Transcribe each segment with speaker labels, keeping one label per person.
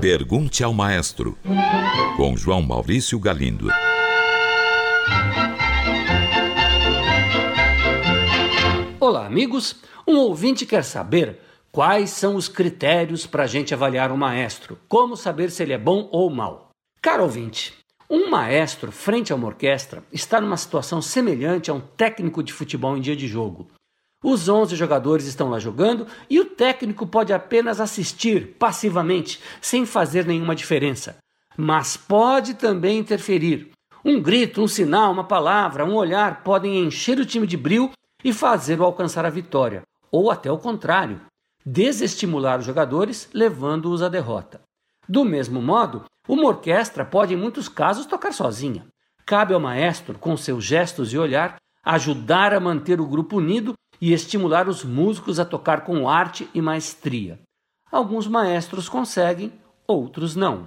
Speaker 1: Pergunte ao Maestro, com João Maurício Galindo.
Speaker 2: Olá, amigos. Um ouvinte quer saber quais são os critérios para a gente avaliar um maestro, como saber se ele é bom ou mal. Caro ouvinte, um maestro frente a uma orquestra está numa situação semelhante a um técnico de futebol em dia de jogo. Os 11 jogadores estão lá jogando e o técnico pode apenas assistir passivamente, sem fazer nenhuma diferença. Mas pode também interferir. Um grito, um sinal, uma palavra, um olhar podem encher o time de brilho e fazê-lo alcançar a vitória, ou até o contrário, desestimular os jogadores, levando-os à derrota. Do mesmo modo, uma orquestra pode, em muitos casos, tocar sozinha. Cabe ao maestro, com seus gestos e olhar, ajudar a manter o grupo unido e estimular os músicos a tocar com arte e maestria. Alguns maestros conseguem, outros não.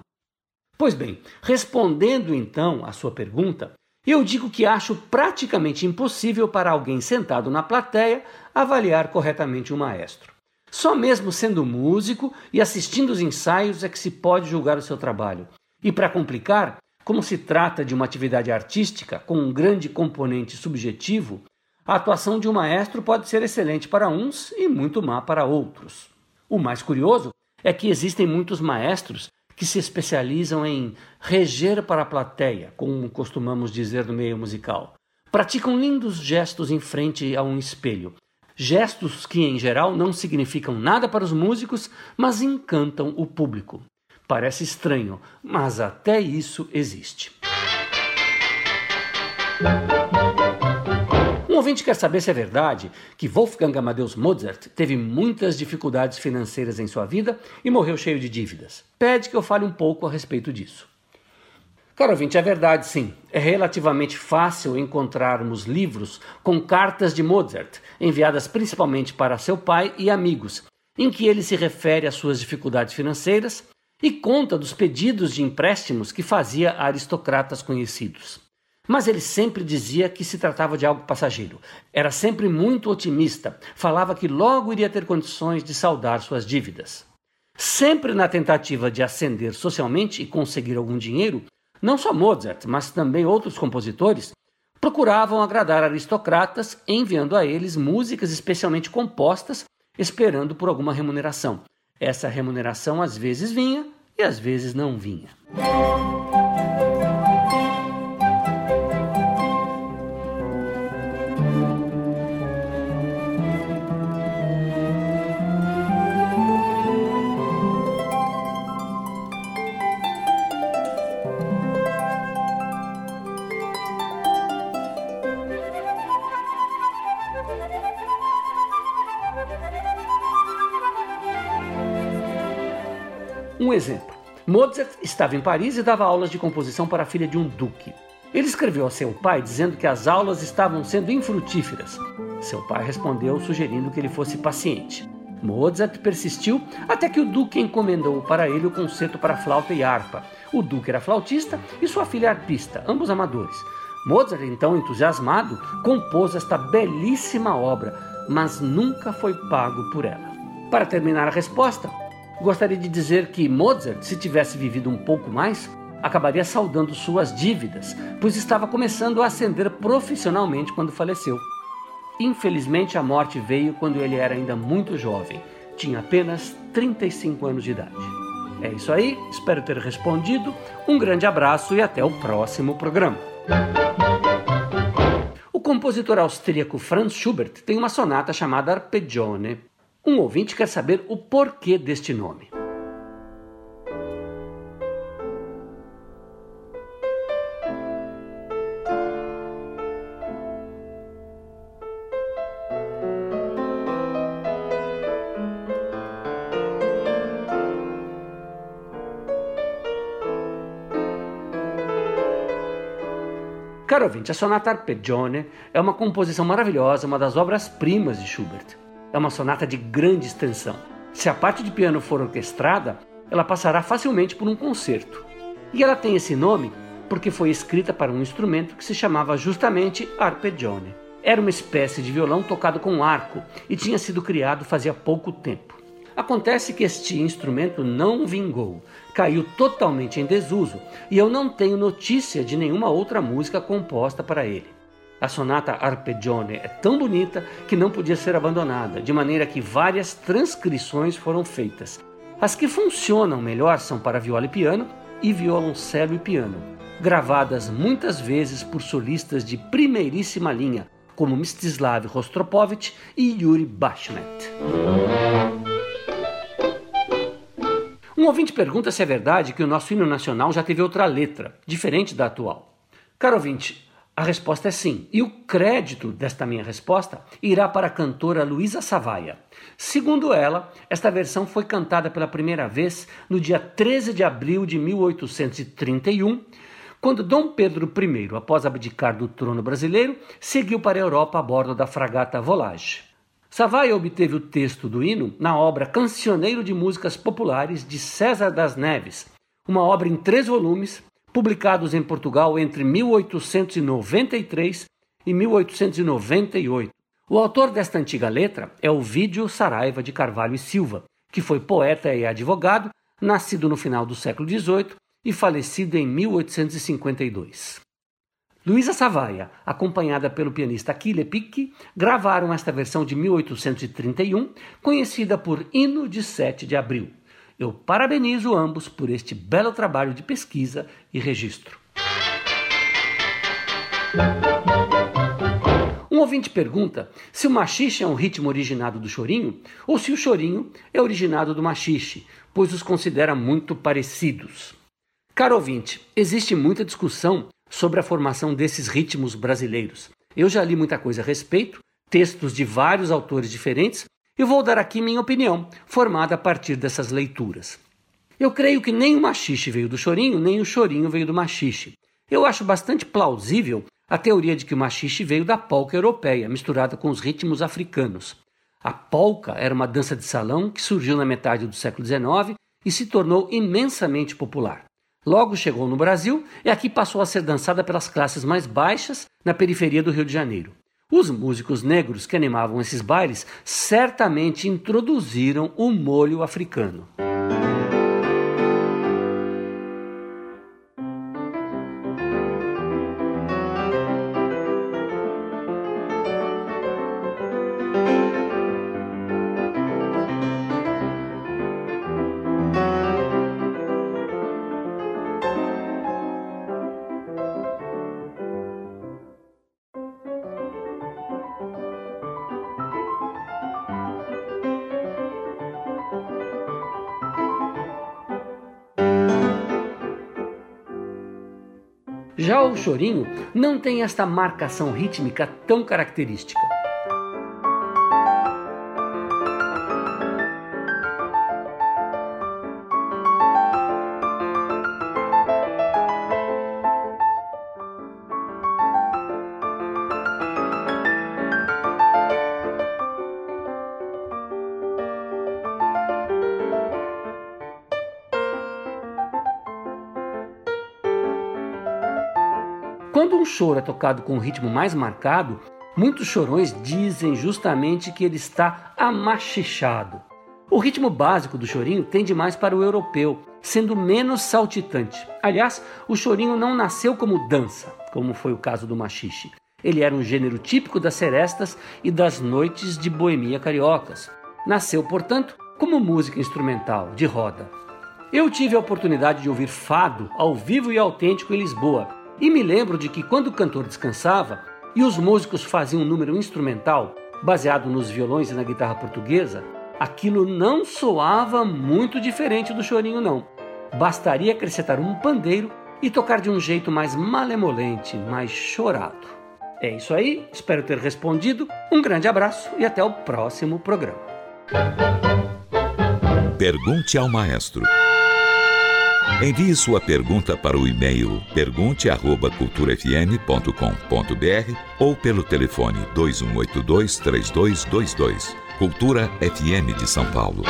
Speaker 2: Pois bem, respondendo então à sua pergunta, eu digo que acho praticamente impossível para alguém sentado na plateia avaliar corretamente um maestro. Só mesmo sendo músico e assistindo os ensaios é que se pode julgar o seu trabalho. E para complicar, como se trata de uma atividade artística com um grande componente subjetivo, a atuação de um maestro pode ser excelente para uns e muito má para outros. O mais curioso é que existem muitos maestros que se especializam em reger para a plateia, como costumamos dizer no meio musical. Praticam lindos gestos em frente a um espelho. Gestos que, em geral, não significam nada para os músicos, mas encantam o público. Parece estranho, mas até isso existe. Ouvinte quer saber se é verdade que Wolfgang Amadeus Mozart teve muitas dificuldades financeiras em sua vida e morreu cheio de dívidas. Pede que eu fale um pouco a respeito disso. Caro ouvinte, é verdade sim. É relativamente fácil encontrarmos livros com cartas de Mozart, enviadas principalmente para seu pai e amigos, em que ele se refere às suas dificuldades financeiras e conta dos pedidos de empréstimos que fazia a aristocratas conhecidos. Mas ele sempre dizia que se tratava de algo passageiro. Era sempre muito otimista. Falava que logo iria ter condições de saldar suas dívidas. Sempre na tentativa de ascender socialmente e conseguir algum dinheiro, não só Mozart, mas também outros compositores procuravam agradar aristocratas, enviando a eles músicas especialmente compostas, esperando por alguma remuneração. Essa remuneração às vezes vinha e às vezes não vinha. Um exemplo: Mozart estava em Paris e dava aulas de composição para a filha de um duque. Ele escreveu a seu pai dizendo que as aulas estavam sendo infrutíferas. Seu pai respondeu sugerindo que ele fosse paciente. Mozart persistiu até que o duque encomendou para ele o concerto para flauta e harpa. O duque era flautista e sua filha arpista, ambos amadores. Mozart, então entusiasmado, compôs esta belíssima obra, mas nunca foi pago por ela. Para terminar a resposta, Gostaria de dizer que Mozart, se tivesse vivido um pouco mais, acabaria saldando suas dívidas, pois estava começando a ascender profissionalmente quando faleceu. Infelizmente, a morte veio quando ele era ainda muito jovem, tinha apenas 35 anos de idade. É isso aí, espero ter respondido. Um grande abraço e até o próximo programa. O compositor austríaco Franz Schubert tem uma sonata chamada Arpeggione um ouvinte quer saber o porquê deste nome. Caro ouvinte, a Sonata Arpeggione é uma composição maravilhosa, uma das obras-primas de Schubert. É uma sonata de grande extensão. Se a parte de piano for orquestrada, ela passará facilmente por um concerto. E ela tem esse nome porque foi escrita para um instrumento que se chamava justamente arpeggione. Era uma espécie de violão tocado com arco e tinha sido criado fazia pouco tempo. Acontece que este instrumento não vingou, caiu totalmente em desuso e eu não tenho notícia de nenhuma outra música composta para ele. A sonata Arpeggione é tão bonita que não podia ser abandonada, de maneira que várias transcrições foram feitas. As que funcionam melhor são para viola e piano e violoncelo e piano, gravadas muitas vezes por solistas de primeiríssima linha, como Mstislav Rostropovich e Yuri Bashmet. Um ouvinte pergunta se é verdade que o nosso hino nacional já teve outra letra, diferente da atual. Caro ouvinte, a resposta é sim, e o crédito desta minha resposta irá para a cantora Luísa Savaia. Segundo ela, esta versão foi cantada pela primeira vez no dia 13 de abril de 1831, quando Dom Pedro I, após abdicar do trono brasileiro, seguiu para a Europa a bordo da fragata Volage. Savaia obteve o texto do hino na obra Cancioneiro de Músicas Populares de César das Neves, uma obra em três volumes, publicados em Portugal entre 1893 e 1898. O autor desta antiga letra é o Vídeo Saraiva de Carvalho e Silva, que foi poeta e advogado, nascido no final do século XVIII e falecido em 1852. Luísa Savaia, acompanhada pelo pianista Achille Picchi, gravaram esta versão de 1831, conhecida por Hino de 7 de Abril. Eu parabenizo ambos por este belo trabalho de pesquisa e registro. Um ouvinte pergunta se o machixe é um ritmo originado do chorinho ou se o chorinho é originado do machixe, pois os considera muito parecidos. Caro ouvinte, existe muita discussão sobre a formação desses ritmos brasileiros. Eu já li muita coisa a respeito, textos de vários autores diferentes, e vou dar aqui minha opinião, formada a partir dessas leituras. Eu creio que nem o machixe veio do chorinho, nem o chorinho veio do machixe. Eu acho bastante plausível a teoria de que o machixe veio da polca europeia, misturada com os ritmos africanos. A polca era uma dança de salão que surgiu na metade do século XIX e se tornou imensamente popular. Logo chegou no Brasil e aqui passou a ser dançada pelas classes mais baixas na periferia do Rio de Janeiro. Os músicos negros que animavam esses bailes certamente introduziram o molho africano. Já o chorinho não tem esta marcação rítmica tão característica. Quando um choro é tocado com um ritmo mais marcado, muitos chorões dizem justamente que ele está amachichado. O ritmo básico do chorinho tende mais para o europeu, sendo menos saltitante. Aliás, o chorinho não nasceu como dança, como foi o caso do machixe. Ele era um gênero típico das serestas e das noites de boemia cariocas. Nasceu, portanto, como música instrumental, de roda. Eu tive a oportunidade de ouvir fado ao vivo e autêntico em Lisboa, e me lembro de que quando o cantor descansava e os músicos faziam um número instrumental baseado nos violões e na guitarra portuguesa, aquilo não soava muito diferente do chorinho, não. Bastaria acrescentar um pandeiro e tocar de um jeito mais malemolente, mais chorado. É isso aí, espero ter respondido. Um grande abraço e até o próximo programa.
Speaker 1: Pergunte ao maestro. Envie sua pergunta para o e-mail pergunte@culturafm.com.br ou pelo telefone 2182 3222. Cultura FM de São Paulo.